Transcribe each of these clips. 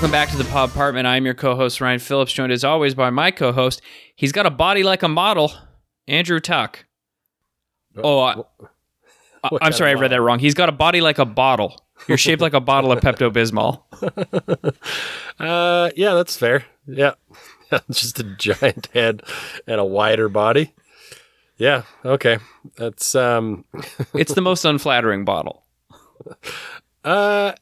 Welcome back to the Pod Apartment. I'm your co-host Ryan Phillips, joined as always by my co-host. He's got a body like a model, Andrew Tuck. Oh, I, What I'm sorry, I read that wrong. He's got a body like a bottle. You're shaped like a bottle of Pepto Bismol. Uh, yeah, that's fair. Yeah, just a giant head and a wider body. Yeah, okay. That's um, It's the most unflattering bottle. uh,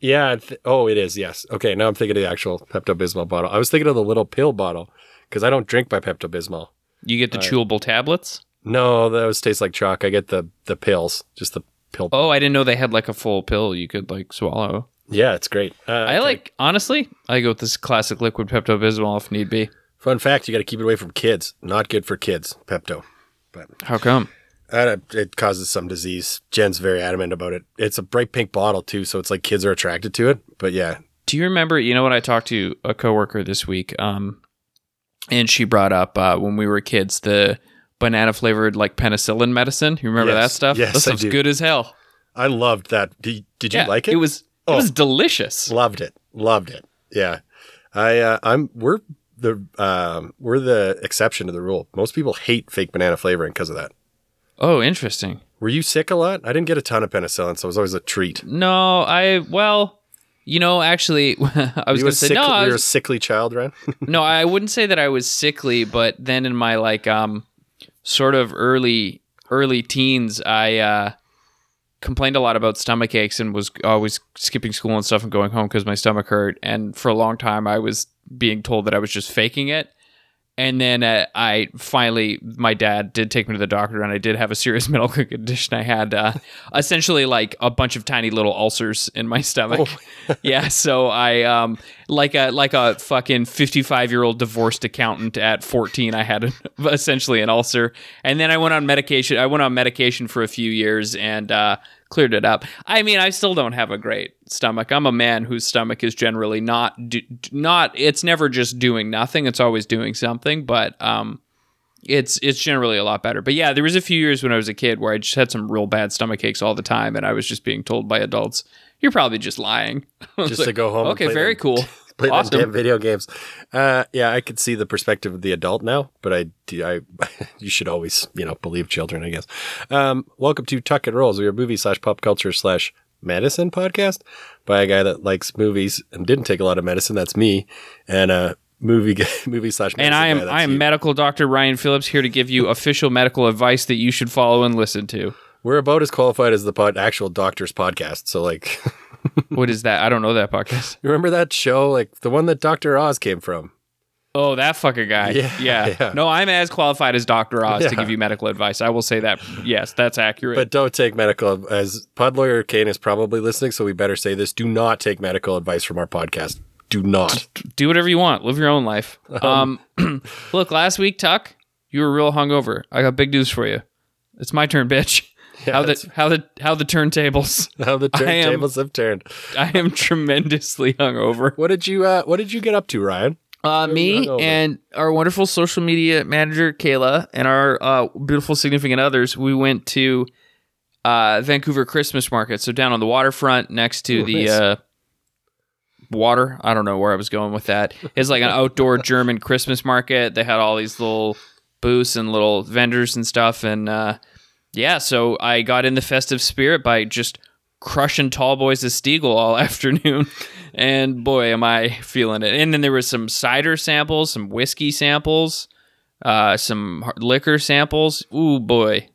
yeah. Th- oh, it is. Yes. Okay. Now I'm thinking of the actual Pepto Bismol bottle. I was thinking of the little pill bottle because I don't drink my Pepto Bismol. You get the chewable tablets. No, those taste like chalk. I get the the pills, just the pill. Oh, I didn't know they had like a full pill you could like swallow. Yeah, it's great. Uh, I like honestly, I go with this classic liquid Pepto Bismol if need be. Fun fact: you got to keep it away from kids. Not good for kids. Pepto. But How come? Uh, it causes some disease. Jen's very adamant about it. It's a bright pink bottle too, so it's like kids are attracted to it. But yeah, Do you remember? You know what? I talked to a coworker this week, um, and she brought up uh, when we were kids the banana flavored like penicillin medicine. You remember Yes. that stuff? Yes, that I stuff's good as hell. I loved that. Did, did you Yeah, like it? It was it Oh. was delicious. loved it. Loved it. Yeah, I uh, I'm we're the um, we're the exception to the rule. Most people hate fake banana flavoring because of that. Oh, interesting. Were you sick a lot? I didn't get a ton of penicillin, so it was always a treat. No, I well, you know, actually, I was gonna say sick, no. I you're a sickly child, right? no, I wouldn't say that I was sickly, but then in my like um sort of early early teens, I uh complained a lot about stomach aches and was always skipping school and stuff and going home because my stomach hurt. And for a long time, I was being told that I was just faking it. And then uh, I finally, my dad did take me to the doctor, and I did have a serious medical condition. I had uh, essentially like a bunch of tiny little ulcers in my stomach. yeah, so I um like a like a fucking fifty five year old divorced accountant at fourteen. I had essentially an ulcer, and then I went on medication. I went on medication for a few years and uh, cleared it up. I mean, I still don't have a great stomach. I'm a man whose stomach is generally not do, not. It's never just doing nothing. It's always doing something, but um it's it's generally a lot better. But yeah, there was a few years when I was a kid where I just had some real bad stomach aches all the time, and I was just being told by adults, "You're probably just lying." Just to go home Okay, very cool. Play Awesome. damn video games. Uh, yeah, I could see the perspective of the adult now, but I, I, you should always, you know, believe children, I guess. Um, welcome to Tuck and Rolls. We're movie slash pop culture slash medicine podcast by a guy that likes movies and didn't take a lot of medicine. That's me. And uh, movie movie slash And I am I am medical doctor Ryan Phillips here to give you official medical advice that you should follow and listen to. We're about as qualified as the pod, actual doctor's podcast. So like, What is that? I don't know that podcast. you remember that show, like the one that Doctor Oz came from? Oh, that fucking guy. Yeah, Yeah. yeah. No, I'm as qualified as Dr. Oz to give you medical advice. I will say that. Yes, that's accurate. But don't take medical as pod lawyer Kane is probably listening, so we better say this: do not take medical advice from our podcast. Do not. do whatever you want. Live your own life. Um, look, last week, Tuck, you were real hungover. I got big news for you. It's my turn, bitch. How the how the how the turntables? How the I am- turntables have turned. I am tremendously hungover. What did you uh, What did you get up to, Ryan? Uh, me and our wonderful social media manager Kayla and our uh, beautiful significant others, we went to uh, Vancouver Christmas Market. So down on the waterfront, next to the Nice. uh, water. I don't know where I was going with that. It's like an outdoor German Christmas market. They had all these little booths and little vendors and stuff, and uh, yeah. So I got in the festive spirit by just crushing tall boys of Stiegl all afternoon. And boy, am I feeling it. And then there was some cider samples, some whiskey samples, uh, some liquor samples. Ooh, boy.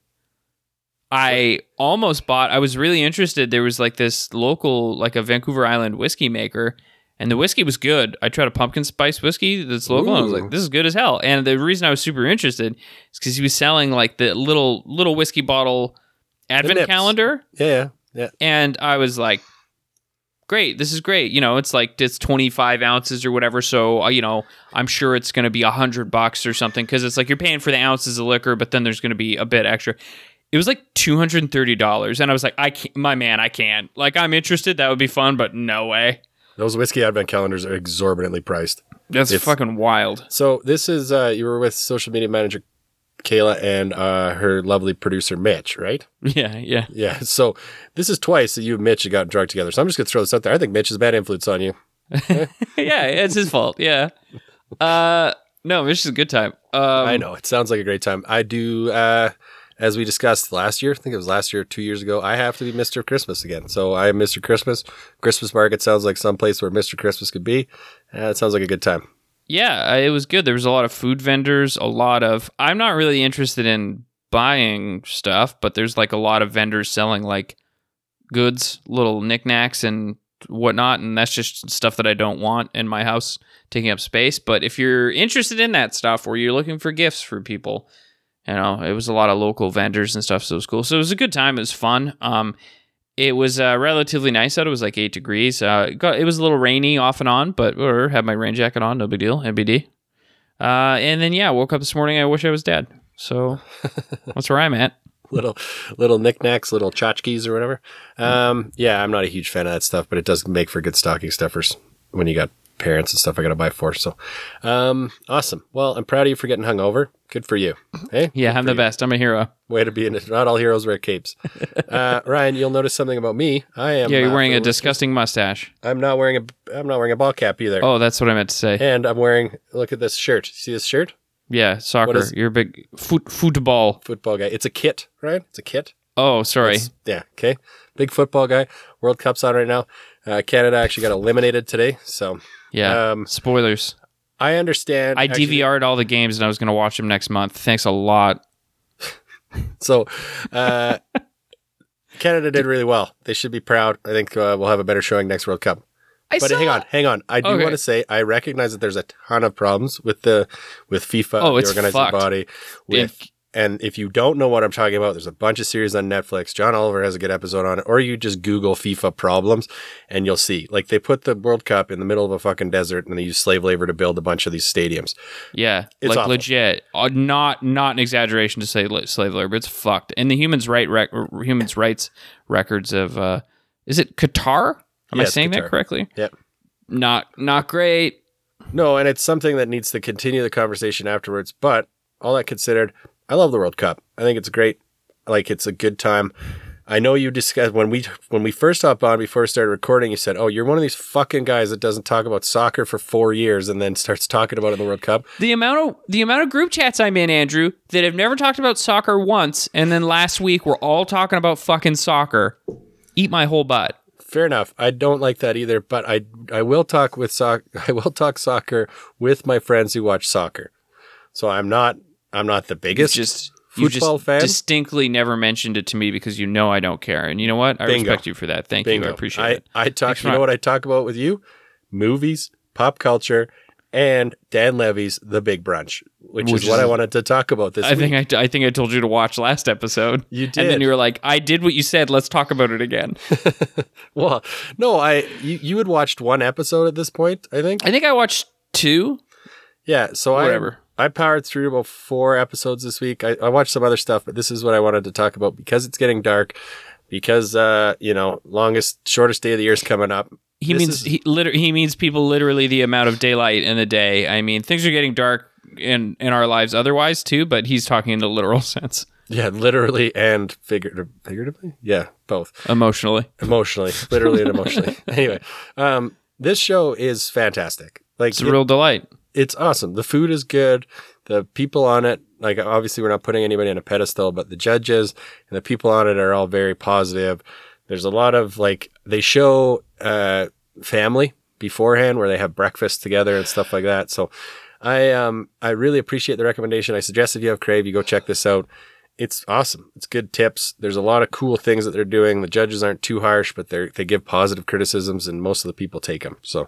I almost bought, I was really interested. There was like this local, like a Vancouver Island whiskey maker, and the whiskey was good. I tried a pumpkin spice whiskey that's local, and I was like, this is good as hell. And the reason I was super interested is because he was selling like the little, little whiskey bottle advent calendar Yeah, yeah, yeah. and I was like, "Great, this is great." You know, it's like it's twenty five ounces or whatever. So uh, you know, I'm sure it's going to be a hundred bucks or something because it's like you're paying for the ounces of liquor, but then there's going to be a bit extra. It was like two hundred and thirty dollars, and I was like, "I can't, my man, I can't." Like, I'm interested. That would be fun, but no way. Those whiskey advent calendars are exorbitantly priced. That's It's- fucking wild. So this is uh, you were with social media manager Kayla and uh, her lovely producer Mitch, right? Yeah, yeah. Yeah. So this is twice that you and Mitch have gotten drunk together. So I'm just gonna throw this out there. I think Mitch is a bad influence on you. yeah, it's his fault. Yeah. Uh, no, it's just a good time. Um, I know it sounds like a great time. I do. Uh, as we discussed last year, I think it was last year, two years ago. I have to be Mister Christmas again. So I am Mister Christmas. Christmas market sounds like some place where Mister Christmas could be. Uh, it sounds like a good time. Yeah, it was good. There was a lot of food vendors, a lot of. I'm not really interested in buying stuff, but there's like a lot of vendors selling like goods, little knickknacks and whatnot, and that's just stuff that I don't want in my house taking up space. But if you're interested in that stuff or you're looking for gifts for people, you know, it was a lot of local vendors and stuff, so it was cool. So it was a good time. It was fun. Um, it was uh, relatively nice out. It was like eight degrees. Uh, it, got, it was a little rainy off and on, but or had my rain jacket on, no big deal. NBD. Uh, and then yeah, woke up this morning. I wish I was dead. So that's where I'm at. little little knickknacks, little tchotchkes or whatever. Um, yeah, I'm not a huge fan of that stuff, but it does make for good stocking stuffers when you got parents and stuff I got to buy for. So, um, awesome. Well, I'm proud of you for getting hungover. Good for you. Hey, Yeah, Good I'm the you. best. I'm a hero. Way to be in it. Not all heroes wear capes. Uh, Ryan, you'll notice something about me. I am. Yeah, you're wearing a disgusting mustache. I'm not wearing a. I'm not wearing a ball cap either. Oh, that's what I meant to say. And I'm wearing. Look at this shirt. See this shirt? Yeah, soccer. is- You're a big foot football. Football guy. It's a kit, right? It's a kit. Oh, sorry. It's- yeah. Okay. Big football guy. World Cup's on right now. Uh, Canada actually got eliminated today, so Yeah. um, Spoilers. I understand. I actually- DVR'd all the games and I was going to watch them next month. Thanks a lot. So, uh, Canada did really well. They should be proud. I think uh, we'll have a better showing next World Cup. I But hang on, hang on. I do Okay. want to say I recognize that there's a ton of problems with the with FIFA, Oh, the organizing fucked. body. With and if you don't know what I'm talking about, there's a bunch of series on Netflix. John Oliver has a good episode on it, or you just Google FIFA problems and you'll see. Like they put the World Cup in the middle of a fucking desert and they use slave labor to build a bunch of these stadiums. Yeah, It's like awful. legit. Uh, not not an exaggeration to say slave labor. It's fucked. And the humans right rec- humans rights records of uh, is it Qatar? Am Yeah, I saying Qatar. that correctly? Yep. Not not great. No, and it's something that needs to continue the conversation afterwards. But all that considered, I love the World Cup. I think it's great. Like it's a good time. I know you discussed when we when we first hopped on before we started recording. You said, "Oh, you're one of these fucking guys that doesn't talk about soccer for four years and then starts talking about it in the World Cup." The amount of the amount of group chats I'm in, Andrew, that have never talked about soccer once, and then last week we're all talking about fucking soccer. Eat my whole butt. Fair enough. I don't like that either, but I I will talk with soc- I will talk soccer with my friends who watch soccer. So I'm not I'm not the biggest just you football just fan. distinctly never mentioned it to me because you know I don't care. And you know what? I Bingo. respect you for that. Thank Bingo. you. I appreciate I, it. I talk. Thanks You know what I talk about with you? Movies, pop culture, and Dan Levy's The Big Brunch, which, Which is what I wanted to talk about this I week. think I, I think I told you to watch last episode. You did, And then you were like, I did what you said. Let's talk about it again. well, no, I you, you had watched one episode at this point, I think. I think I watched two. Yeah, so I Whatever. I powered through about four episodes this week. I, I watched some other stuff, but this is what I wanted to talk about because it's getting dark. Because uh, you know, longest, shortest day of the year is coming up. He This means is- he liter- he means people literally the amount of daylight in the day. I mean, things are getting dark in in our lives otherwise too, but he's talking in the literal sense, Yeah, literally and figurative, figuratively. Yeah, both. emotionally. emotionally, literally and emotionally. anyway, um, this show is fantastic. Like It's a it- real delight. It's awesome. The food is good. The people on it, like obviously we're not putting anybody on a pedestal, but the judges and the people on it are all very positive. There's a lot of like they show uh, family beforehand where they have breakfast together and stuff like that. So I um I really appreciate the recommendation. I suggest if you have Crave, you go check this out. It's awesome. It's good tips. There's a lot of cool things that they're doing. The judges aren't too harsh, but they they give positive criticisms, and most of the people take them. So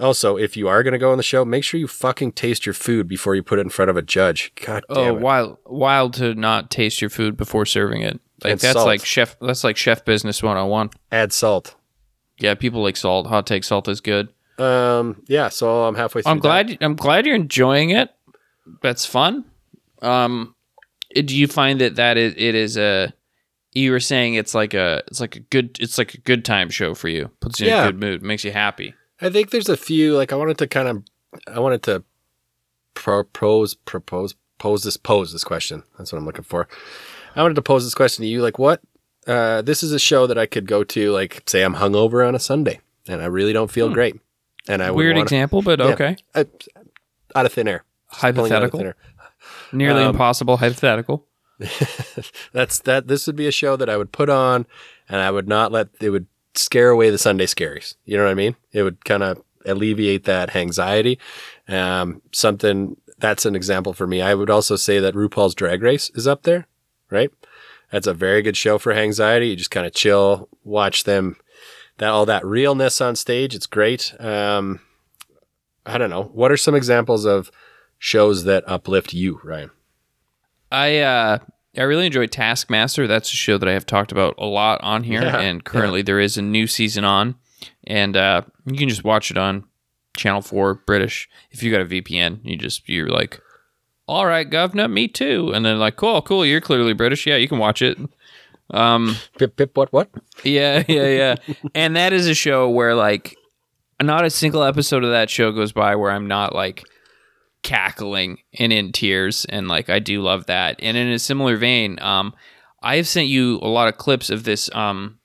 also, if you are going to go on the show, make sure you fucking taste your food before you put it in front of a judge. God Oh, damn it. wild wild to not taste your food before serving it. Like And that's salt. like chef that's like chef business 101. Add salt. Yeah, people like salt. Hot take salt is good. Um, yeah, so I'm halfway through. I'm glad I'm glad you're enjoying it. That's fun. Um do you find that that is it is a you were saying it's like a it's like a good it's like a good time show for you. Puts you in Yeah. a good mood, makes you happy. I think there's a few, like, I wanted to kind of, I wanted to propose, propose, pose this, pose this question. That's what I'm looking for. I wanted to pose this question to you. Like, what, uh, this is a show that I could go to, like, say I'm hungover on a Sunday and I really don't feel Hmm. great. and I would Weird wanna- example, but Yeah. okay. uh, out of thin air. Hypothetical. thin air. Nearly Um, impossible hypothetical. That's that. This would be a show that I would put on, and I would not let it would scare away the Sunday scaries. You know what I mean? It would kind of alleviate that anxiety. Um, something that's an example for me. I would also say that RuPaul's Drag Race is up there, right? That's a very good show for anxiety. You just kind of chill, watch them, that all that realness on stage. It's great. Um, I don't know. What are some examples of shows that uplift you, Ryan? I uh I really enjoy Taskmaster. That's a show that I have talked about a lot on here, Yeah, and currently there is a new season on, and uh, you can just watch it on Channel Four British. If you got a VPN, you just you're like, all right, governor, me too, and then like, cool, cool, you're clearly British. Yeah, you can watch it. Um, Pip, pip, what, what? yeah, yeah, yeah. and that is a show where like not a single episode of that show goes by where I'm not like cackling and in tears and like I do love that. And in a similar vein, um I have sent you a lot of clips of this um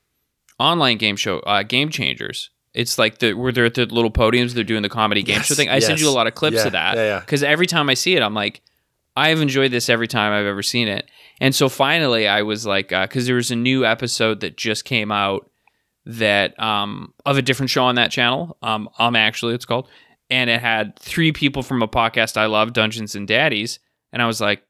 online game show, uh Game Changers. It's like the where they're at the little podiums, they're doing the comedy game Yes, show thing. I send you a lot of clips Yeah, of that yeah, yeah. because every time I see it, I'm like, I've enjoyed this every time I've ever seen it. And so finally, I was like, uh, because there was a new episode that just came out that um of a different show on that channel. Um, um, actually, it's called, and it had three people from a podcast I love, Dungeons and Daddies, and I was like.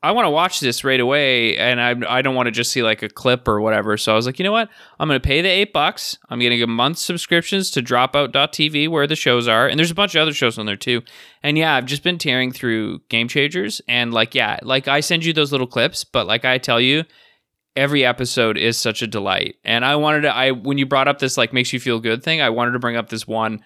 I want to watch this right away, and I I don't want to just see like a clip or whatever. So I was like, you know what? I'm to pay the eight bucks. I'm to give month subscriptions to Dropout.tv where the shows are, and there's a bunch of other shows on there too. And yeah, I've just been tearing through Game Changers, and like yeah, like I send you those little clips, but like I tell you, every episode is such a delight. And I wanted to, I when you brought up this like makes you feel good thing, I wanted to bring up this one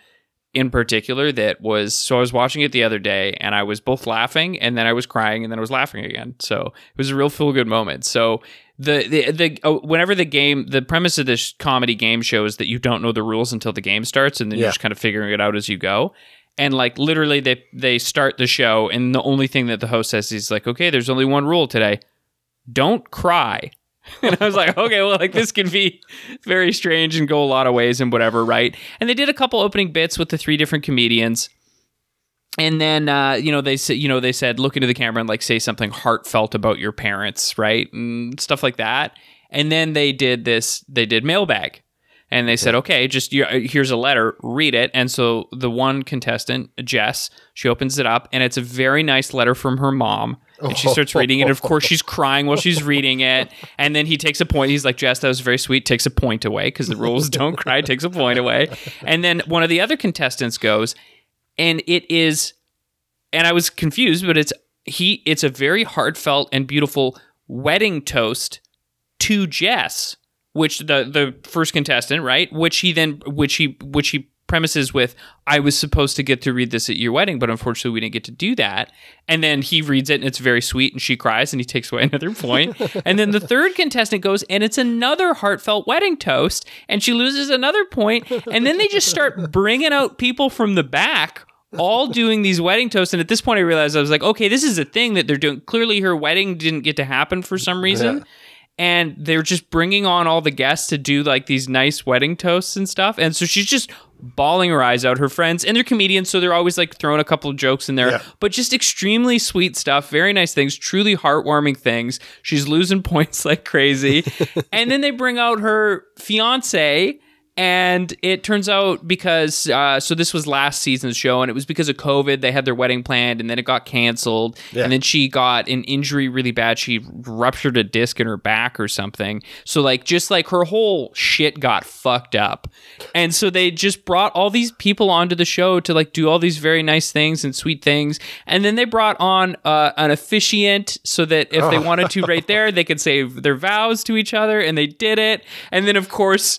in particular that was so I was watching it the other day and I was both laughing and then I was crying and then I was laughing again. So it was a real feel good moment. So the the the uh, whenever the game the premise of this comedy game show is that you don't know the rules until the game starts and then Yeah. you're just kind of figuring it out as you go. And like literally they they start the show and the only thing that the host says is like, "Okay, there's only one rule today. Don't cry." and I was like, okay, well, like this can be very strange and go a lot of ways and whatever, right? And they did a couple opening bits with the three different comedians. And then, uh, you know, they said, you know, they said, look into the camera and like say something heartfelt about your parents, right, and stuff like that. And then they did this. They did mailbag, and they said, okay, just you- here's a letter, read it. And so the one contestant, Jess, she opens it up, and it's a very nice letter from her mom. And she starts reading it. And of course, she's crying while she's reading it. And then he takes a point. He's like, Jess, that was very sweet. Takes a point away because the rules don't cry. Takes a point away. And then one of the other contestants goes, and it is, and I was confused, but it's he. It's a very heartfelt and beautiful wedding toast to Jess, which the the first contestant, right? Which he then, which he, which he premises with, I was supposed to get to read this at your wedding, but unfortunately we didn't get to do that. And then he reads it and it's very sweet and she cries and he takes away another point. and then the third contestant goes and it's another heartfelt wedding toast and she loses another point. And then they just start bringing out people from the back all doing these wedding toasts. And at this point, I realized I was like, okay, this is a thing that they're doing. Clearly, her wedding didn't get to happen for some reason. And they're just bringing on all the guests to do like these nice wedding toasts and stuff. And so she's just bawling her eyes out. Her friends, and they're comedians, so they're always like throwing a couple of jokes in there, Yeah. but just extremely sweet stuff, very nice things, truly heartwarming things. She's losing points like crazy. and then they bring out her fiance and it turns out because uh, so this was last season's show and it was because of covid they had their wedding planned and then it got canceled. Yeah. and then she got an injury really bad. She ruptured a disc in her back or something. So like just like her whole shit got fucked up. And so they just brought all these people onto the show to like do all these very nice things and sweet things. And then they brought on uh, an officiant so that if they wanted to right there they could say their vows to each other and they did it. And then of course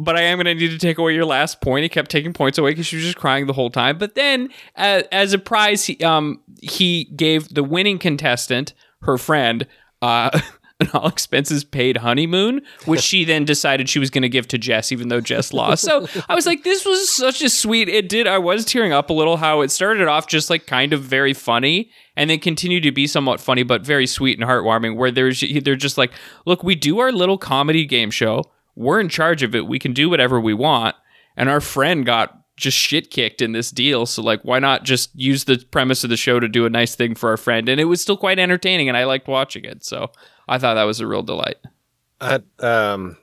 but I am going to need to take away your last point. He kept taking points away because she was just crying the whole time. But then, uh, as a prize, he, um, he gave the winning contestant, her friend, uh, an all expenses paid honeymoon, which she then decided she was going to give to Jess, even though Jess lost. So I was like, this was such a sweet. It did. I was tearing up a little. How it started off just like kind of very funny, and then continued to be somewhat funny, but very sweet and heartwarming. Where there's they're just like, look, we do our little comedy game show we're in charge of it. We can do whatever we want. And our friend got just shit kicked in this deal. So like, why not just use the premise of the show to do a nice thing for our friend? And it was still quite entertaining, and I liked watching it. So I thought that was a real delight. I, um,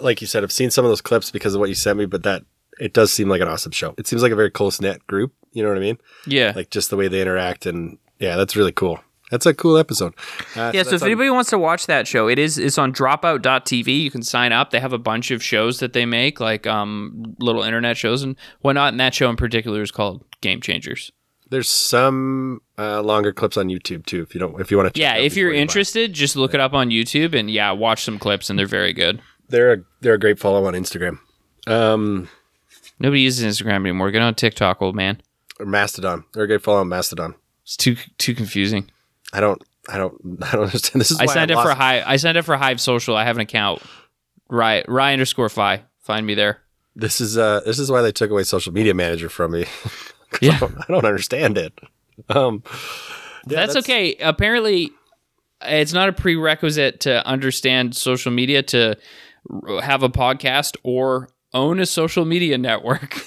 like you said, I've seen some of those clips because of what you sent me, but that it does seem like an awesome show. It seems like a very close knit group. You know what I mean? Yeah. Like just the way they interact, and yeah, that's really cool. That's a cool episode. Uh, yeah, so that's if on- anybody wants to watch that show, it is it's on dropout.tv. You can sign up. They have a bunch of shows that they make, like um little internet shows and whatnot. And that show in particular is called Game Changers. there's some uh, longer clips on YouTube too. If you don't, if you want to, Yeah, if you're interested, just look it up on YouTube and yeah, watch some clips and they're very good. they're a they're a great follow on Instagram. Um, Nobody uses Instagram anymore. Get on TikTok, old man. or Mastodon. They're a great follow on Mastodon. It's too too confusing. I don't, I don't, I don't understand. This is I signed I up for Hive. I signed up for Hive Social. I have an account. Rye Rye underscore Phi. Find me there. This is uh, this is why they took away social media manager from me. Yeah. I don't, I don't understand it. Um, yeah, that's, okay. Apparently, it's not a prerequisite to understand social media to r- have a podcast or own a social media network.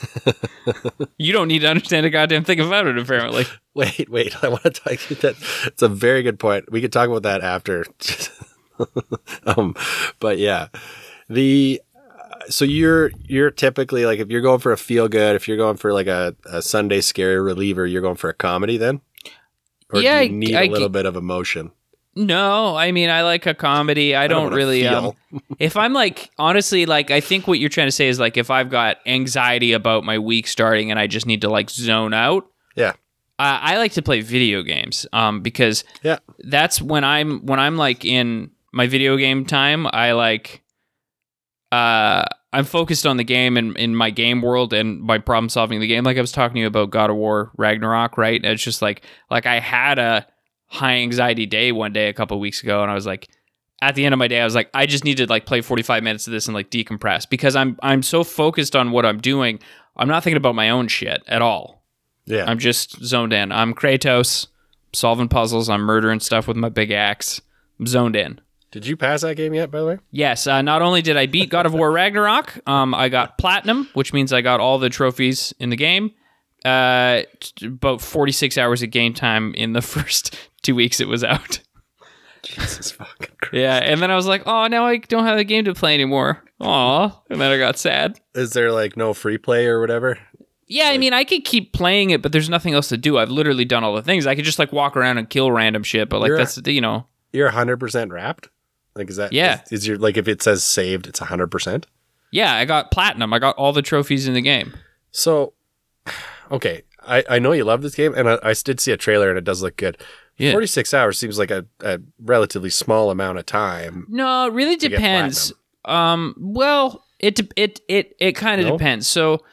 you don't need to understand a goddamn thing about it. Apparently, Wait, wait. I want to talk to you that. It's a very good point. We could talk about that after. um, but yeah, the uh, so you're you're typically like if you're going for a feel good, if you're going for like a, a Sunday scary reliever, you're going for a comedy then. Or Yeah, do I- you need I a little ge- bit of emotion? No. I mean, I like a comedy. I, don't, wanna really. Um, if I'm like honestly, like I think what you're trying to say is like if I've got anxiety about my week starting and I just need to like zone out. Yeah. Uh, I like to play video games um, because Yeah. that's when I'm when I'm like in my video game time. I like uh, I'm focused on the game and in my game world and my problem solving the game. Like I was talking to you about God of War Ragnarok, right? And it's just like like I had a high anxiety day one day a couple weeks ago, and I was like, at the end of my day, I was like, I just need to like play 45 minutes of this and like decompress because I'm I'm so focused on what I'm doing. I'm not thinking about my own shit at all. Yeah. I'm just zoned in. I'm Kratos, solving puzzles. I'm murdering stuff with my big axe. I'm zoned in. Did you pass that game yet? By the way. Yes, uh, not only did I beat God of War Ragnarok, um, I got platinum, which means I got all the trophies in the game. Uh, about 46 hours of game time in the first two weeks it was out. Jesus fucking Christ. Yeah, and then I was like, oh, now I don't have the game to play anymore. Aw, and then I got sad. Is there like no free play or whatever? Yeah, I mean, I could keep playing it, but there's nothing else to do. I've literally done all the things. I could just like walk around and kill random shit, but like You're that's you know, You're hundred percent wrapped. Like is that? Yeah. Is, is your like if it says saved, it's hundred percent. yeah, I got platinum. I got all the trophies in the game. So, okay, I, I know you love this game, and I, I did see a trailer, and it does look good. Yeah. 46 hours seems like a, a relatively small amount of time. No, it really depends. Um, well, it de- it it it kind of No? depends. So,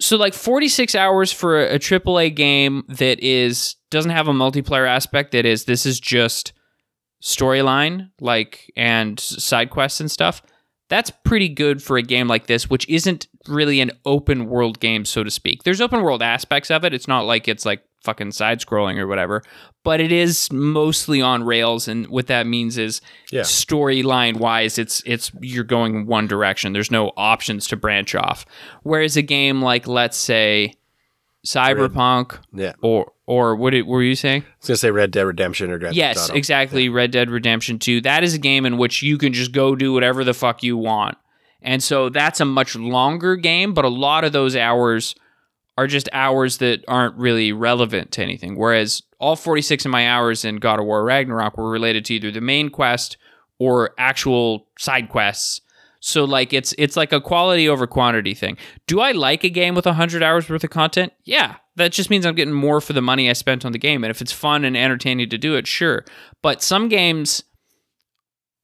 so like forty six hours for a, a AAA game that is doesn't have a multiplayer aspect. That is, this is just storyline, like and side quests and stuff. That's pretty good for a game like this, which isn't really an open world game, so to speak. There's open world aspects of it. It's not like it's like fucking side scrolling or whatever, but it is mostly on rails. And what that means is Yeah. storyline wise, it's it's you're going one direction. There's no options to branch off. Whereas a game like let's say Cyberpunk Yeah. or or what, what were you saying? I was going to say Red Dead Redemption or Grand Yes, Auto. exactly. Red Dead Redemption 2. That is a game in which you can just go do whatever the fuck you want. And so that's a much longer game, but a lot of those hours are just hours that aren't really relevant to anything. Whereas all 46 of my hours in God of War Ragnarok were related to either the main quest or actual side quests. So like it's it's like a quality over quantity thing. Do I like a game with 100 hours worth of content? Yeah. That just means I'm getting more for the money I spent on the game and if it's fun and entertaining to do it, sure. But some games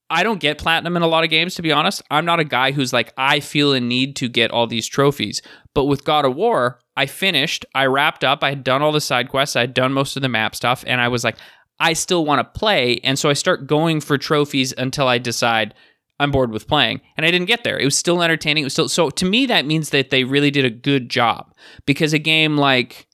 I don't get platinum in a lot of games to be honest. I'm not a guy who's like I feel a need to get all these trophies. But with God of War, I finished, I wrapped up, I had done all the side quests, I had done most of the map stuff and I was like I still want to play and so I start going for trophies until I decide I'm bored with playing. And I didn't get there. It was still entertaining. It was still so to me that means that they really did a good job. Because a game like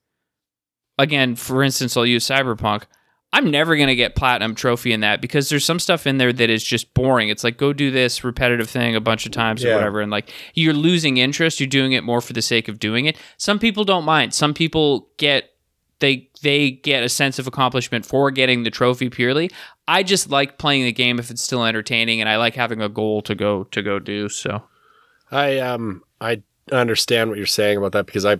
again, for instance, I'll use Cyberpunk. I'm never going to get platinum trophy in that because there's some stuff in there that is just boring. It's like go do this repetitive thing a bunch of times Yeah. or whatever and like you're losing interest, you're doing it more for the sake of doing it. Some people don't mind. Some people get they they get a sense of accomplishment for getting the trophy purely. I just like playing the game if it's still entertaining and I like having a goal to go to go do. So I um I understand what you're saying about that because I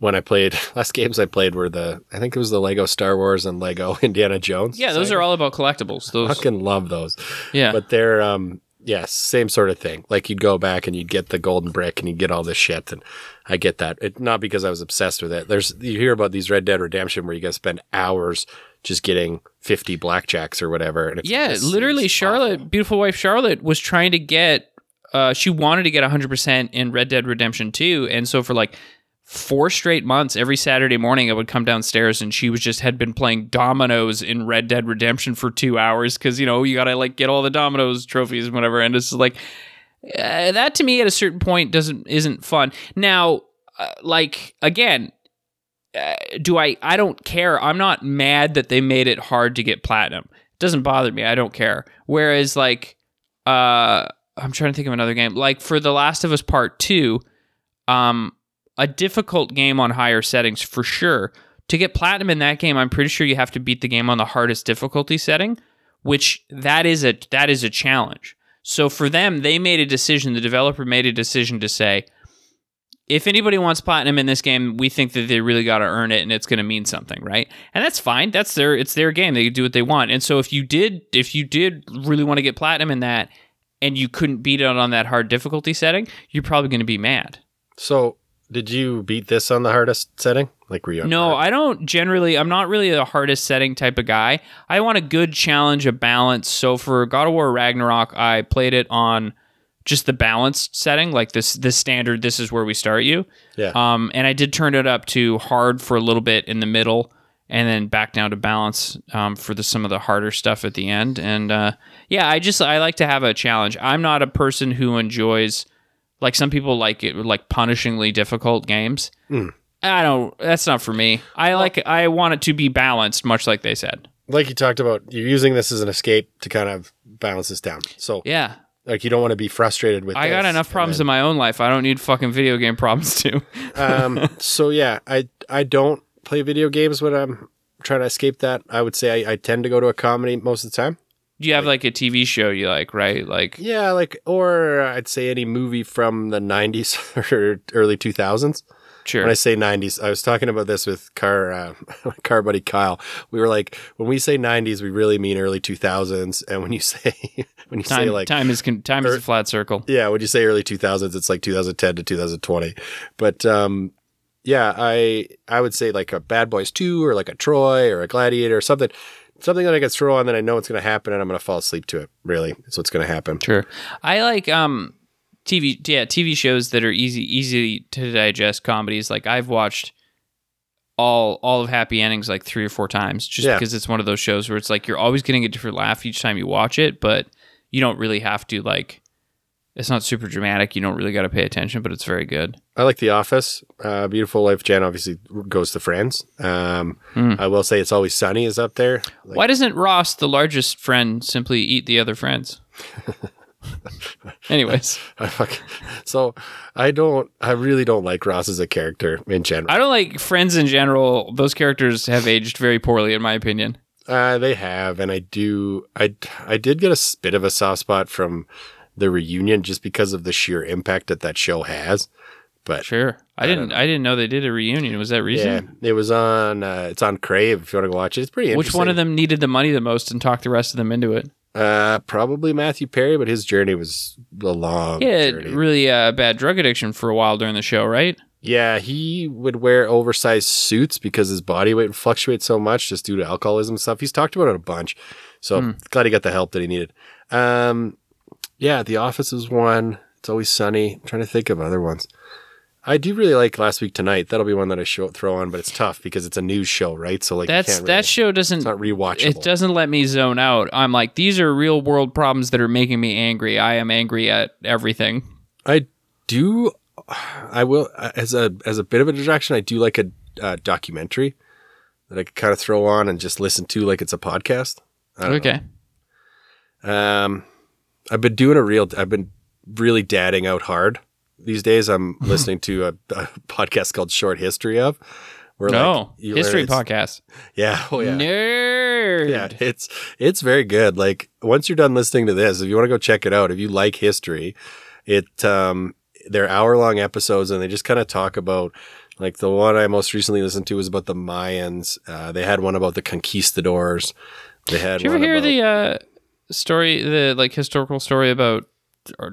when I played last games I played were the I think it was the Lego Star Wars and Lego Indiana Jones. yeah, those are all about collectibles. Those fucking love those. yeah. But they're um yes, same sort of thing. Like you'd go back and you'd get the golden brick and you'd get all this shit and I get that. It not because I was obsessed with it. There's you hear about these Red Dead Redemption where you guys spend hours just getting 50 blackjacks or whatever and it's Yeah, literally, Charlotte, awful. beautiful wife Charlotte, was trying to get. Uh, she wanted to get 100% in Red Dead Redemption 2, and so for like four straight months, every Saturday morning, I would come downstairs, and she was just had been playing dominoes in Red Dead Redemption for two hours because you know you gotta like get all the dominoes trophies and whatever, and it's like uh, that to me at a certain point doesn't isn't fun. Now, uh, like again, uh, do I? I don't care. I'm not mad that they made it hard to get platinum. It doesn't bother me. I don't care. Whereas like, uh, I'm trying to think of another game. Like for The Last of Us Part Two, um, a difficult game on higher settings for sure. To get platinum in that game, I'm pretty sure you have to beat the game on the hardest difficulty setting, which that is a that is a challenge. So for them, they made a decision. The developer made a decision to say, if anybody wants platinum in this game, we think that they really got to earn it, and it's going to mean something, right? And that's fine. That's their it's their game. They do what they want. And so if you did if you did really want to get platinum in that, and you couldn't beat it on that hard difficulty setting, you're probably going to be mad. So, did you beat this on the hardest setting? Like were you No? I don't generally. I'm not really a hardest setting type of guy. I want a good challenge, a balance. So for God of War Ragnarok, I played it on just the balanced setting, like this this standard. This is where we start you. Yeah. Um, and I did turn it up to hard for a little bit in the middle, and then back down to balance um, for the some of the harder stuff at the end. And uh, yeah, I just I like to have a challenge. I'm not a person who enjoys like some people like it like punishingly difficult games. I don't. That's not for me. I like. I want it to be balanced, much like they said. like you talked about, you're using this as an escape to kind of balance this down. So, Yeah, like you don't want to be frustrated with I got enough problems then- in my own life. I don't need fucking video game problems too. um, so yeah, I I don't play video games when I'm trying to escape that. I would say I, I tend to go to a comedy most of the time. You have like a TV show you like, right? Like, Yeah, like or I'd say any movie from the '90s or early 2000s. sure. When I say '90s, I was talking about this with car uh, car buddy Kyle. We were like, when we say '90s, we really mean early 2000s, and when you say when you time, say like time is con- time is a flat circle. Yeah, when you say early 2000s, it's like 2010 to 2020. But um, yeah, I I would say like a Bad Boys 2 or like a Troy or a Gladiator or something, something that I can throw on that I know it's going to happen and I'm going to fall asleep to it. Really, is what's going to happen. Sure. I like um TV yeah, TV shows that are easy easy to digest comedies. Like I've watched all all of Happy Endings like 3 or 4 times just Yeah. because it's one of those shows where it's like you're always getting a different laugh each time you watch it, but you don't really have to like it's not super dramatic. You don't really got to pay attention, but it's very good. I like The Office. Uh, Beautiful Life. Jen obviously goes to Friends. Um, Hmm. I will say it's always sunny is up there. Like, Why doesn't Ross, the largest friend, simply eat the other friends? Anyways, so I don't. I really don't like Ross as a character in general. I don't like friends in general. Those characters have aged very poorly, in my opinion. Uh, they have, and I do. I I did get a bit of a soft spot from the reunion just because of the sheer impact that that show has. But Sure. I, I didn't. I didn't know they did a reunion. Was that reason? yeah, it was on. Uh, it's on Crave if you want to go watch it. It's pretty. Which one of them needed the money the most and talked the rest of them into it? Uh, probably Matthew Perry, but his journey was a long He had journey. really uh, bad drug addiction for a while during the show, right? Yeah, he would wear oversized suits because his body weight fluctuates so much just due to alcoholism and stuff. He's talked about it a bunch. So Hmm. glad he got the help that he needed. Um, yeah, The Office is one. It's always sunny. I'm trying to think of other ones. I do really like Last Week Tonight. That'll be one that I show, throw on, but it's tough because it's a news show, right? So like That's can't that show doesn't. it's not rewatchable. It doesn't let me zone out. I'm like, these are real world problems that are making me angry. I am angry at everything. I do. I will as a as a bit of a distraction. I do like a uh, documentary. that I could kind of throw on and just listen to like it's a podcast. Okay. know. Um, I've been doing a real. I've been really dadding out hard these days. I'm listening to a, a podcast called Short History of. Where No, you Oh, history podcast. Yeah. Oh yeah. Nerd. Yeah, it's it's very good. Like once you're done listening to this, if you want to go check it out, if you like history, it um they're hour long episodes and they just kind of talk about like the one I most recently listened to was about the Mayans. Uh, they had one about the conquistadors. They had Did you ever hear about, the uh, story, the like historical story about uh,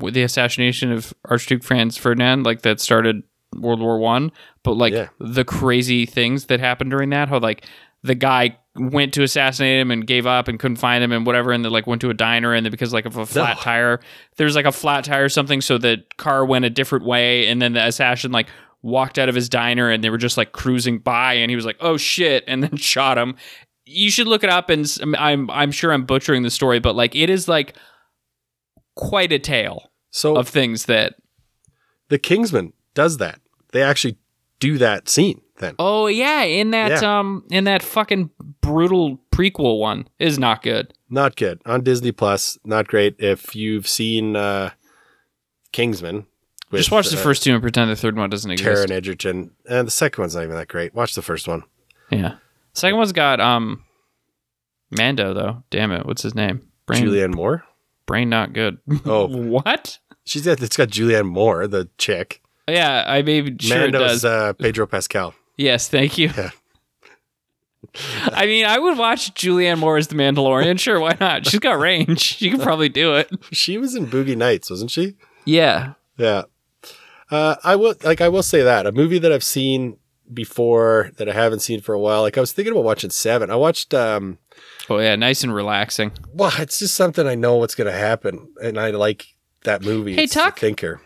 or, the assassination of Archduke Franz Ferdinand, like that started World War One? But like Yeah. the crazy things that happened during that, how like the guy went to assassinate him and gave up and couldn't find him and whatever, and then like went to a diner and then because like of a flat No. tire, there's like a flat tire or something, so the car went a different way, and then the assassin like walked out of his diner and they were just like cruising by, and he was like, "Oh shit," and then shot him you should look it up and I'm I'm sure I'm butchering the story but like it is like quite a tale so of things that the Kingsman does that. They actually do that scene then. oh yeah in that Yeah. um in that fucking brutal prequel one is not good Not good on Disney Plus. Not great. If you've seen uh, Kingsman, with, just watch the uh, first two and pretend the third one doesn't exist Taron Egerton, and the second one's not even that great. Watch the first one. yeah second one's got um Mando though damn it what's his name brain Julianne Moore. brain not good Oh. what She's got it's got Julianne Moore, the chick. yeah I maybe sure it Mando's uh, Pedro Pascal. yes thank you Yeah. I mean, I would watch Julianne Moore as the Mandalorian. Sure, why not? She's got range. She could probably do it. She was in Boogie Nights, wasn't she? Yeah. Yeah. Uh, I will like I will say that a movie that I've seen before that I haven't seen for a while. Like I was thinking about watching Seven. I watched. um Oh yeah, nice and relaxing. Well, it's just something I know what's going to happen, and I like that movie. Hey, it's Tuck. Thinker.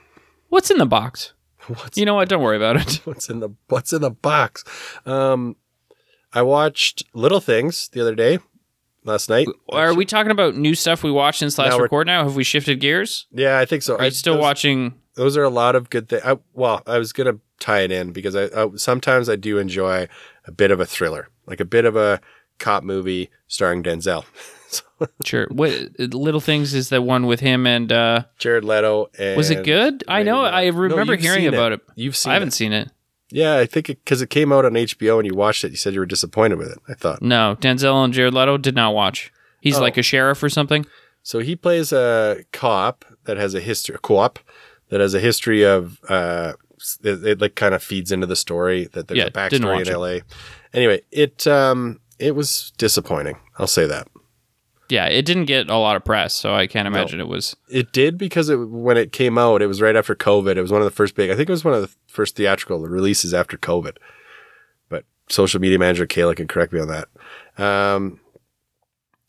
What's in the box? What's You know what? Don't worry about it. what's in the what's in the box? Um, I watched Little Things the other day, last night. Are we talking about new stuff we watched since last Now record? Now have we shifted gears? Yeah, I think so. Are I you still those- watching? those are a lot of good things. Well, I was gonna tie it in because I, I sometimes I do enjoy a bit of a thriller, like a bit of a cop movie starring Denzel, Sure. What Little Things is the one with him and uh Jared Leto. And was it good? I know. I Moss. No, remember hearing about it. You've seen. I haven't it. seen it. Yeah, I think because it, came out on HBO and you watched it, you said you were disappointed with it. I thought No, Denzel and Jared Leto did not watch. He's Oh. like a sheriff or something. so. He plays a cop that has a history, a co-op that has a history of. uh it, it like kind of feeds into the story that there's Yeah, a backstory in it. LA. Anyway, it um it was disappointing. I'll say that. Yeah, it didn't get a lot of press, so I can't imagine it was. It did because it, when it came out, it was right after COVID. It was one of the first big. I think it was one of the first theatrical releases after COVID. But social media manager Kayla can correct me on that. Um.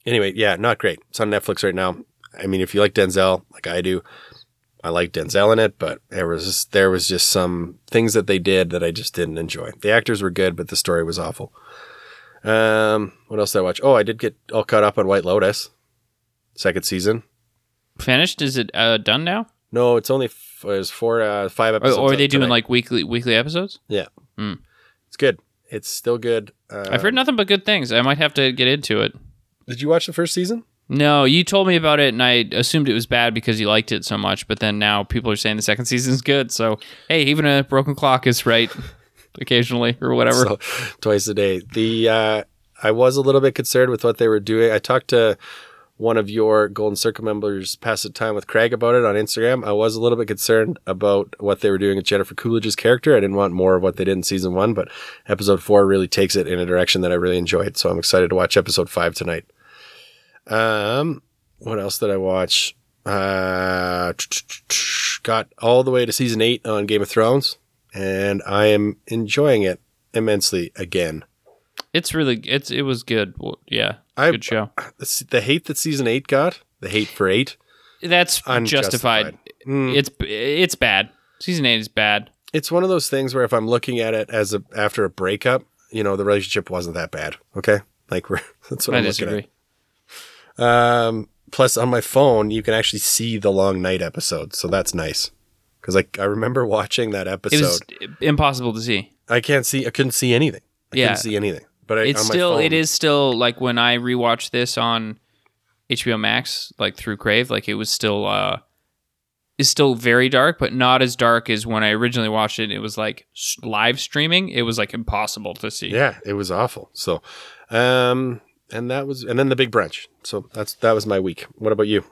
Anyway, yeah, not great. It's on Netflix right now. I mean, if you like Denzel, like I do, I like Denzel in it. But there was just, there was just some things that they did that I just didn't enjoy. The actors were good, but the story was awful. Um. What else did I watch? Oh, I did get all caught up on White Lotus, second season. Finished? Is it uh, done now? No, it's only f- there's four, uh, five episodes. or are they doing tonight. like weekly weekly episodes? Yeah. It's good. It's still good. Uh, I've heard nothing but good things. I might have to get into it. Did you watch the first season? No, you told me about it, and I assumed it was bad because you liked it so much. But then now people are saying the second season's good. So hey, even a broken clock is right occasionally, or whatever. So, twice a day. The uh, I was a little bit concerned with what they were doing. I talked to one of your Golden Circle members, Pass the Time with Craig, about it on Instagram. I was a little bit concerned about what they were doing with Jennifer Coolidge's character. I didn't want more of what they did in season one, but episode four really takes it in a direction that I really enjoyed. So I'm excited to watch episode five tonight. Um, what else did I watch? Uh, got all the way to season eight on Game of Thrones, and I am enjoying it immensely again. it's really it's it was good. Yeah, I- good show. The, hate that season eight got, the hate for eight, That's unjustified. justified. Mm, It's it's bad. Season eight is bad. it's one of those things where if I'm looking at it as a after a breakup, you know, the relationship wasn't that bad. Okay, like we're that's what I I'm looking disagree. at. Um, plus, on my phone, you can actually see the long night episode, so that's nice. Because like I remember watching that It episode, was impossible to see. I can't see, I couldn't see anything. I Yeah. couldn't see anything. but I, it's still phone- it is still like when I rewatched this on HBO Max, like through Crave, like it was still uh is still very dark, but not as dark as when I originally watched it. It was like live streaming. It was like impossible to see. Yeah, it was awful. So, um, and that was, and then the big brunch. So that's that was my week. What about you?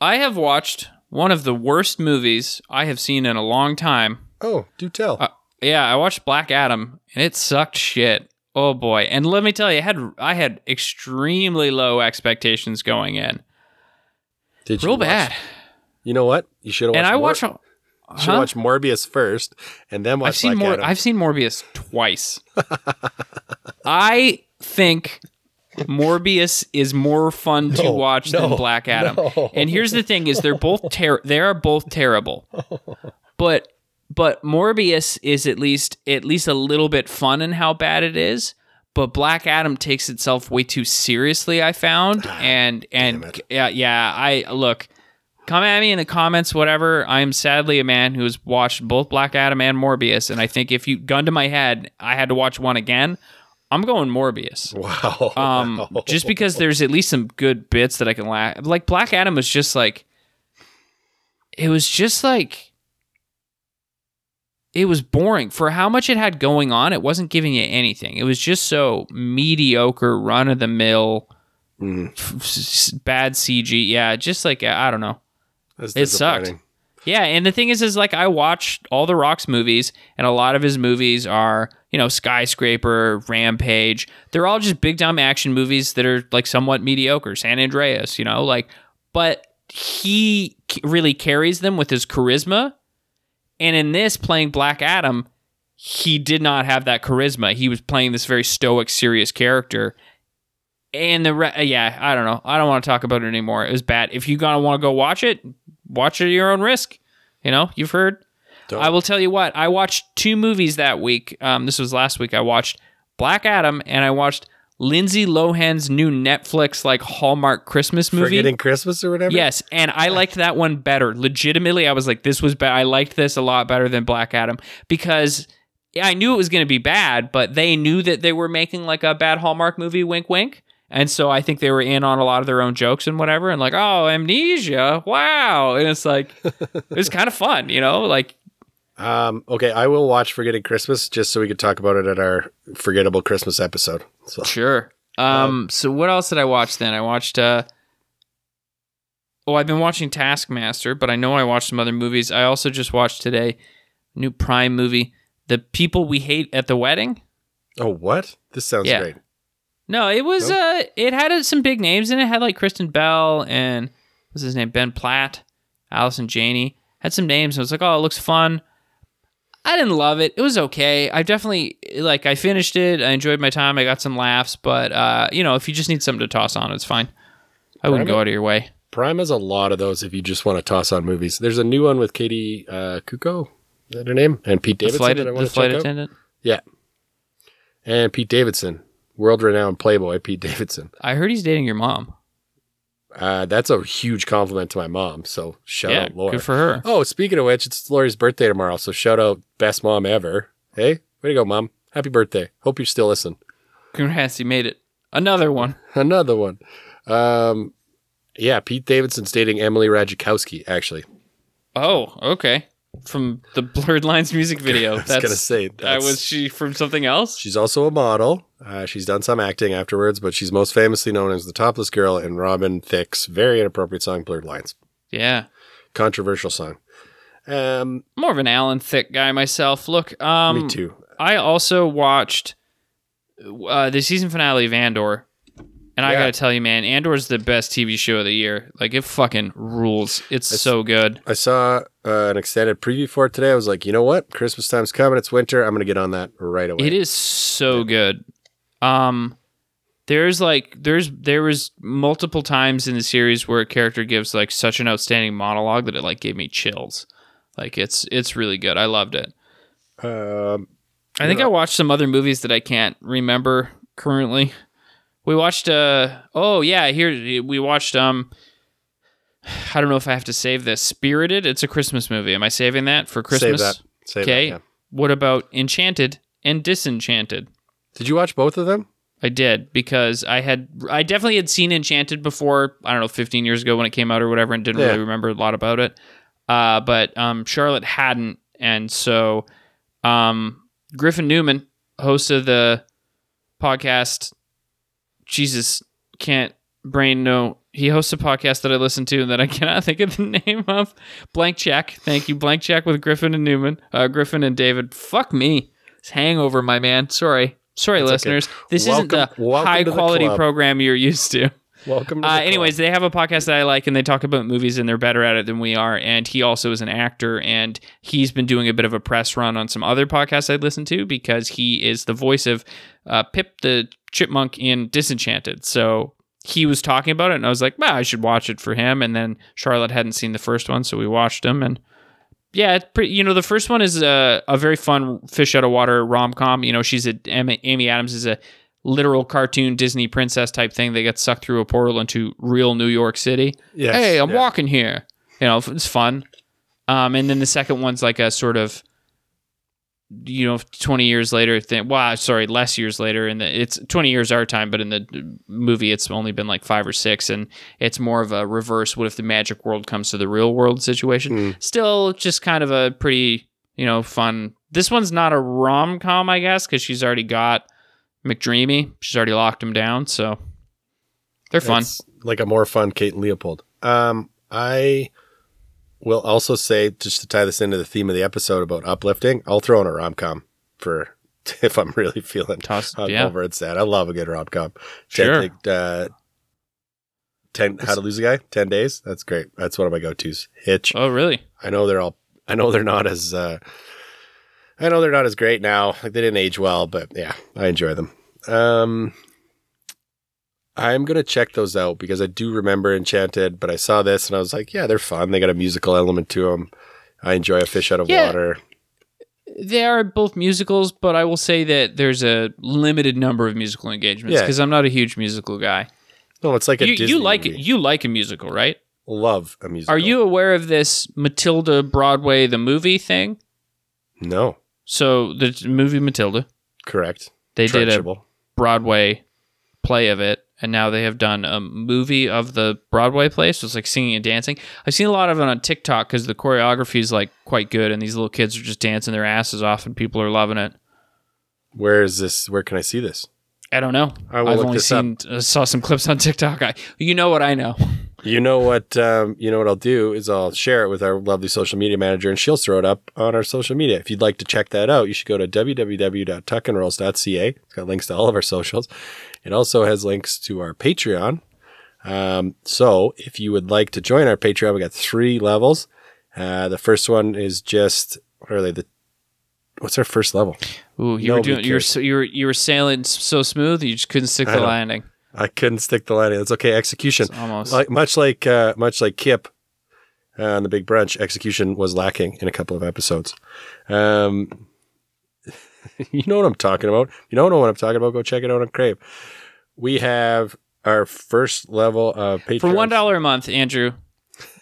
I have watched one of the worst movies I have seen in a long time. Oh, do tell. Uh, yeah, I watched Black Adam and it sucked shit. Oh boy. And let me tell you, I had I had extremely low expectations going in. Did you Real watch- bad. You know what? You should have. And I Mor- watched You should watch Morbius first, and then watch I've seen Black more Adam. I've seen Morbius twice. I think Morbius is more fun to No, watch no, than Black Adam. no. And here's the thing is they're both ter- they are both terrible. But but Morbius is at least at least a little bit fun in how bad it is. But Black Adam takes itself way too seriously, I found. Ah, and and yeah, yeah, I look come at me in the comments, whatever. I am sadly a man who has watched both Black Adam and Morbius, and I think if you gun to my head, I had to watch one again. I'm going Morbius. wow. Um, just because there's at least some good bits that I can laugh. Like Black Adam was just like, it was just like, it was boring for how much it had going on. It wasn't giving you anything. It was just so mediocre, run of the mill, Mhm. bad CG. Yeah, just like I don't know. That's it sucked. Yeah, and the thing is, is like I watched all the Rock's movies, and a lot of his movies are, you know, Skyscraper, Rampage. They're all just big dumb action movies that are like somewhat mediocre. San Andreas, you know, like, but he really carries them with his charisma. And in this, playing Black Adam, he did not have that charisma. He was playing this very stoic, serious character. And the re- yeah, I don't know. I don't want to talk about it anymore. It was bad. If you gonna want to go watch it, watch it at your own risk. You know, you've heard. I will tell you what. I watched two movies that week. Um, this was last week. I watched Black Adam and I watched Lindsay Lohan's new Netflix like Hallmark Christmas movie. Forgetting Christmas or whatever. Yes, and I liked that one better. Legitimately, I was like, this was bad. I liked this a lot better than Black Adam because I knew it was going to be bad, but they knew that they were making like a bad Hallmark movie, wink, wink. And so I think they were in on a lot of their own jokes and whatever, and like, oh, amnesia, wow, and it's like, it was kind of fun, you know, like, Um. Okay, I will watch Forgetting Christmas just so we could talk about it at our forgettable Christmas episode. So sure. Um, so what else did I watch then? I watched, uh, oh, I've been watching Taskmaster, but I know I watched some other movies. I also just watched today, a new Prime movie, The People We Hate at the Wedding. Oh, what? This sounds Yeah. great. No, it was uh it had uh, some big names in it. It had like Kristen Bell and what's his name? Ben Platt, Allison Janney. Had some names. I was like, oh, it looks fun. I didn't love it. It was okay. I definitely like I finished it. I enjoyed my time. I got some laughs, but uh, you know, if you just need something to toss on, it's fine. I wouldn't Prime go out of your way. Prime has a lot of those if you just want to toss on movies. There's a new one with Katie uh, Cuoco. Is that her name? And Pete The Davidson. flight, that I the to flight check out. attendant. Yeah. And Pete Davidson, world renowned Playboy Pete Davidson. I heard he's dating your mom. Uh, that's a huge compliment to my mom. So shout yeah, out Lori. good for her. oh, speaking of which, it's Lori's birthday tomorrow. So shout out best mom ever. Hey, way to go, mom. Happy birthday. Hope you still listen. Congrats, you made it. Another one. Another one. Um, yeah, Pete Davidson's dating Emily Ratajkowski, actually. Oh, okay. From the Blurred Lines music video. I was to say. uh, was she from something else? She's also a model. Uh, she's done some acting afterwards, but she's most famously known as the topless girl in Robin Thicke's very inappropriate song "Blurred Lines." Yeah. Controversial song. Um, more of an Alan Thicke guy myself. Look, um, me too. I also watched uh, the season finale of Andor, and I gotta tell you, man, Andor's the best TV show of the year. Like it fucking rules. It's It's- so good. I saw uh, an extended preview for it today. I was like, you know what? Christmas time's coming. It's winter. I'm going to get on that right away. It is so good. Um, there's like there's there was multiple times in the series where a character gives like such an outstanding monologue that it like gave me chills. Like it's it's really good. I loved it. Um, I think Yeah. I watched some other movies that I can't remember currently. We watched uh oh yeah, here we watched um I don't know if I have to save this. Spirited, it's a Christmas movie. Am I saving that for Christmas? Save that. Save Okay. that. Yeah. What about Enchanted and Disenchanted? Did you watch both of them? I did because I had I definitely had seen Enchanted before. I don't know, 15 years ago when it came out or whatever, and didn't Yeah. really remember a lot about it. Uh, but um, Charlotte hadn't, and so um, Griffin Newman, host of the podcast, Jesus can't brain no. He hosts a podcast that I listen to and that I cannot think of the name of. Blank Check. Thank you, Blank Check with Griffin and Newman. Uh, Griffin and David. Fuck me. It's hangover, my man. Sorry. Sorry, That's okay. listeners. This isn't the high the quality program you're used to. Welcome to the Uh, club. anyways, they have a podcast that I like, and they talk about movies, and they're better at it than we are. And he also is an actor, and he's been doing a bit of a press run on some other podcasts I listen to because he is the voice of uh, Pip the Chipmunk in Disenchanted. So he was talking about it, and I was like, "Well, I should watch it for him." And then Charlotte hadn't seen the first one, so we watched them, and yeah, it's pretty. You know, the first one is a, a very fun fish out of water rom com. You know, she's a Amy, Amy Adams is a literal cartoon Disney princess type thing. They get sucked through a portal into real New York City. Yes, hey, I'm yeah. walking here. You know, it's fun. Um, and then the second one's like a sort of, you know, 20 years later thing. Well, sorry, less years later. And it's 20 years our time, but in the movie, it's only been like five or six. And it's more of a reverse. What if the magic world comes to the real world situation? Mm. Still just kind of a pretty, you know, fun. This one's not a rom com, I guess, because she's already got McDreamy. She's already locked him down. So they're fun. It's like a more fun Kate and Leopold. Um, I will also say, just to tie this into the theme of the episode about uplifting, I'll throw in a rom com for if I'm really feeling Toss, hungover yeah. and sad. I love a good rom com. Sure. uh, ten How to Lose a Guy, ten days. That's great. That's one of my go tos. Hitch. Oh, really? I know they're all. I know they're not as. Uh, I know they're not as great now. Like they didn't age well, but yeah, I enjoy them. Um, I'm gonna check those out because I do remember Enchanted, but I saw this and I was like, yeah, they're fun. They got a musical element to them. I enjoy a fish out of Yeah. water. They are both musicals, but I will say that there's a limited number of musical engagements Yeah. because I'm not a huge musical guy. No, it's like a You, Disney you like movie. you like a musical, right? Love a musical. Are you aware of this Matilda Broadway the movie thing? No, So the movie Matilda, correct. they did a Broadway play of it, and now they have done a movie of the Broadway play. So it's like singing and dancing. I've seen a lot of it on TikTok because the choreography is like quite good, and these little kids are just dancing their asses off, and people are loving it. Where is this? Where can I see this? I don't know. I will I've only this up. seen uh, saw some clips on TikTok. I, you know what I know. You know what? Um, you know what I'll do is I'll share it with our lovely social media manager, and she'll throw it up on our social media. If you'd like to check that out, you should go to www.tuckandrolls.ca. It's got links to all of our socials. It also has links to our Patreon. Um, so if you would like to join our Patreon, we got three levels. Uh, the first one is just they? The what's our first level? Ooh, you were doing. You were so, you were you were sailing so smooth. You just couldn't stick the know. landing. I couldn't stick the landing. That's okay. Execution. It's almost. like much like uh, much like Kip uh, on the Big Brunch, execution was lacking in a couple of episodes. Um, you know what I'm talking about. If you don't know what I'm talking about, go check it out on Crave. We have our first level of Patreon For one dollar a month, Andrew,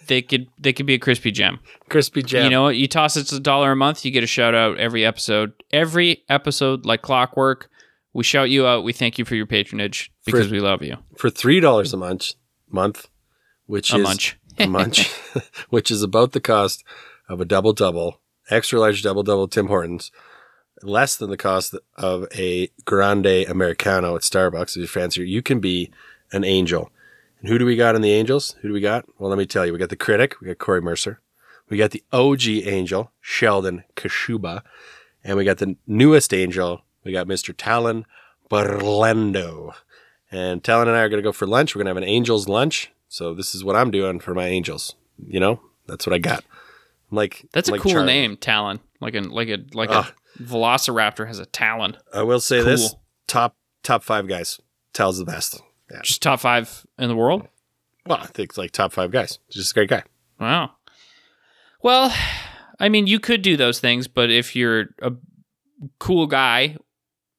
they could they could be a crispy gem. crispy jam. You know what? You toss it a dollar a month, you get a shout out every episode. Every episode, like clockwork, we shout you out. We thank you for your patronage because For- we love you. for three dollars a month, month, which A is munch. a munch, which is about the cost of a double double, extra large double double Tim Hortons, less than the cost of a grande americano at Starbucks. If you're fancier, you can be an angel. And who do we got in the angels? Who do we got? Well, let me tell you. We got the critic. We got Corey Mercer. We got the OG angel, Sheldon Kashuba. And we got the newest angel. We got Mr. Talon Berlendo. And Talon and I are going to go for lunch. We're going to have an angel's lunch. So this is what I'm doing for my angels. You know, that's what I got. I'm like That's a like cool Charlie. name, Talon. Like a like a like Ah. a velociraptor has a talon. I will say this: top top five guys. Tal's the best. Yeah. Just top five in the world. Well, I think like top five guys. Just a great guy. Wow. Well, I mean, you could do those things, but if you're a cool guy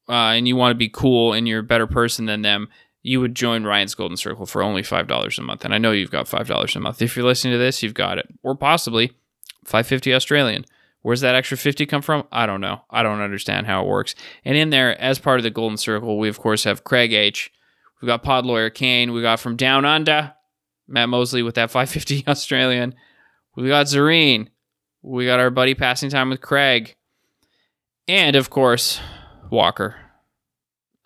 uh, and you want to be cool and you're a better person than them, you would join Ryan's Golden Circle for only five dollars a month. And I know you've got five dollars a month. If you're listening to this, you've got it, or possibly five fifty Australian, Where's that extra 50 come from? I don't know. I don't understand how it works. And in there, as part of the Golden Circle, we of course have Craig H. We've got Pod Lawyer Kane. We got from Down Under, Matt Mosley with that 550 Australian. We got Zareen. We got our buddy passing time with Craig. And of course, Walker.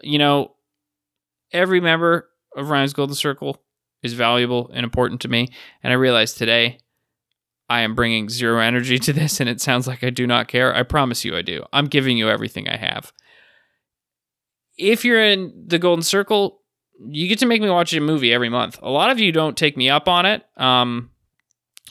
You know, every member of Ryan's Golden Circle is valuable and important to me. And I realized today I am bringing zero energy to this, and it sounds like I do not care. I promise you I do. I'm giving you everything I have. If you're in the Golden Circle, you get to make me watch a movie every month. A lot of you don't take me up on it. Um,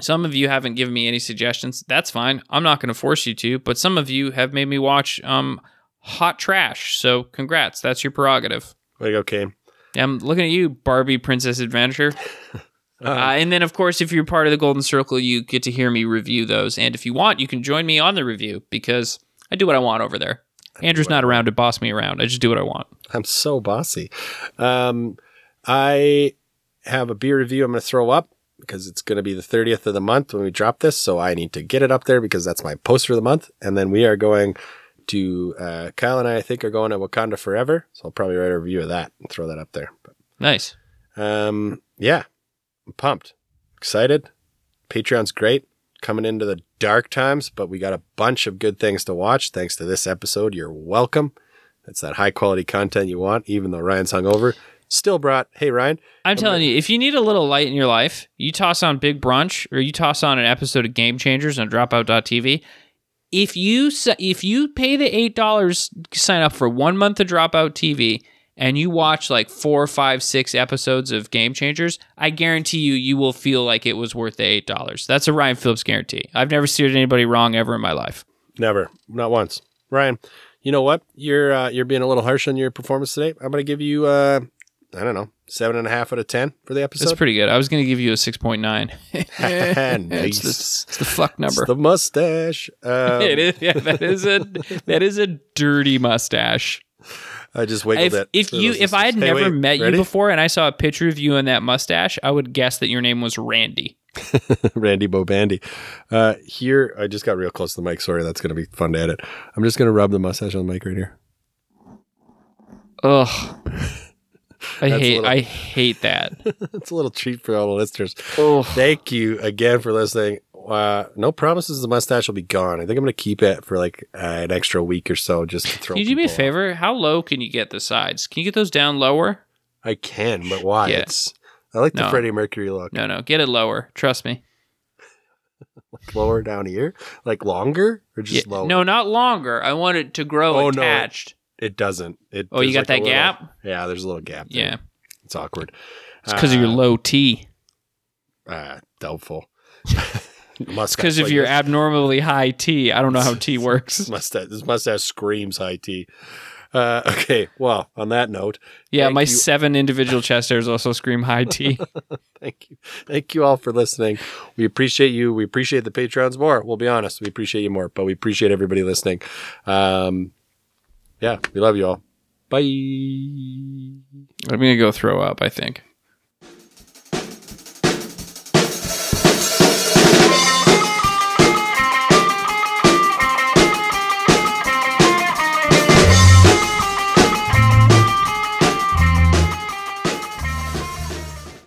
some of you haven't given me any suggestions. That's fine. I'm not going to force you to, but some of you have made me watch um, hot trash. So congrats. That's your prerogative. Way to go, Kane. I'm looking at you, Barbie Princess Adventure. Uh, and then, of course, if you're part of the Golden Circle, you get to hear me review those. And if you want, you can join me on the review because I do what I want over there. Andrew's not around to boss me around. I just do what I want. I'm so bossy. Um, I have a beer review I'm going to throw up because it's going to be the 30th of the month when we drop this. So I need to get it up there because that's my poster of the month. And then we are going to, uh, Kyle and I, I think, are going to Wakanda Forever. So I'll probably write a review of that and throw that up there. But, Nice. um, yeah, I'm pumped, excited. Patreon's great coming into the dark times, but we got a bunch of good things to watch. Thanks to this episode. You're welcome. That's that high quality content you want, even though Ryan's hungover. Still brought, hey, Ryan, I'm telling you, if you need a little light in your life, you toss on Big Brunch or you toss on an episode of Game Changers on Dropout.tv. If you if you pay the eight dollars, sign up for one month of Dropout TV, and you watch like four, five, six episodes of Game Changers, I guarantee you, you will feel like it was worth the eight dollars. That's a Ryan Phillips guarantee. I've never steered anybody wrong ever in my life. Never, not once. Ryan, you know what? You're uh, you're being a little harsh on your performance today. I'm gonna give you uh, I don't know seven and a half out of ten for the episode. That's pretty good. I was going to give you a six point nine. it's, the, it's the fuck number. It's the mustache. Um, it is. Yeah, that is a that is a dirty mustache. I just wiggled If, it. if you if I had. Hey, never wait, met ready? you before and I saw a picture of you in that mustache, I would guess that your name was Randy. Randy Bobandy. Uh, here, I just got real close to the mic. Sorry, that's gonna be fun to edit. I'm just gonna rub the mustache on the mic right here. Ugh. I hate little- I hate that. it's a little treat for all the listeners. Oh, Thank you again for listening. Uh, no promises the mustache will be gone. I think I'm gonna keep it for like uh, an extra week or so, just to throw. It. Can you do me a people off. favor? How low can you get the sides? Can you get those down lower? I can, but why? Yeah. It's I like the No. Freddie Mercury look. No, no, get it lower. Trust me. Lower down here, like longer or just Yeah, lower? no, not longer. I want it to grow Oh, no. attached. it doesn't. It. Oh, you got like that little- gap? Yeah, there's a little gap. there. Yeah, it's awkward. it's because of your Uh, low T. Uh, doubtful. mustache. Because of like your this. abnormally high T. I don't know how T works. mustache. This mustache screams high T. Uh, okay. Well, on that note, Yeah, my you. seven individual chest hairs also scream high T. thank you, thank you all for listening. We appreciate you. We appreciate the patrons more. We'll be honest, we appreciate you more, but we appreciate everybody listening. Um, yeah, we love you all. Bye. I'm gonna go throw up. I think.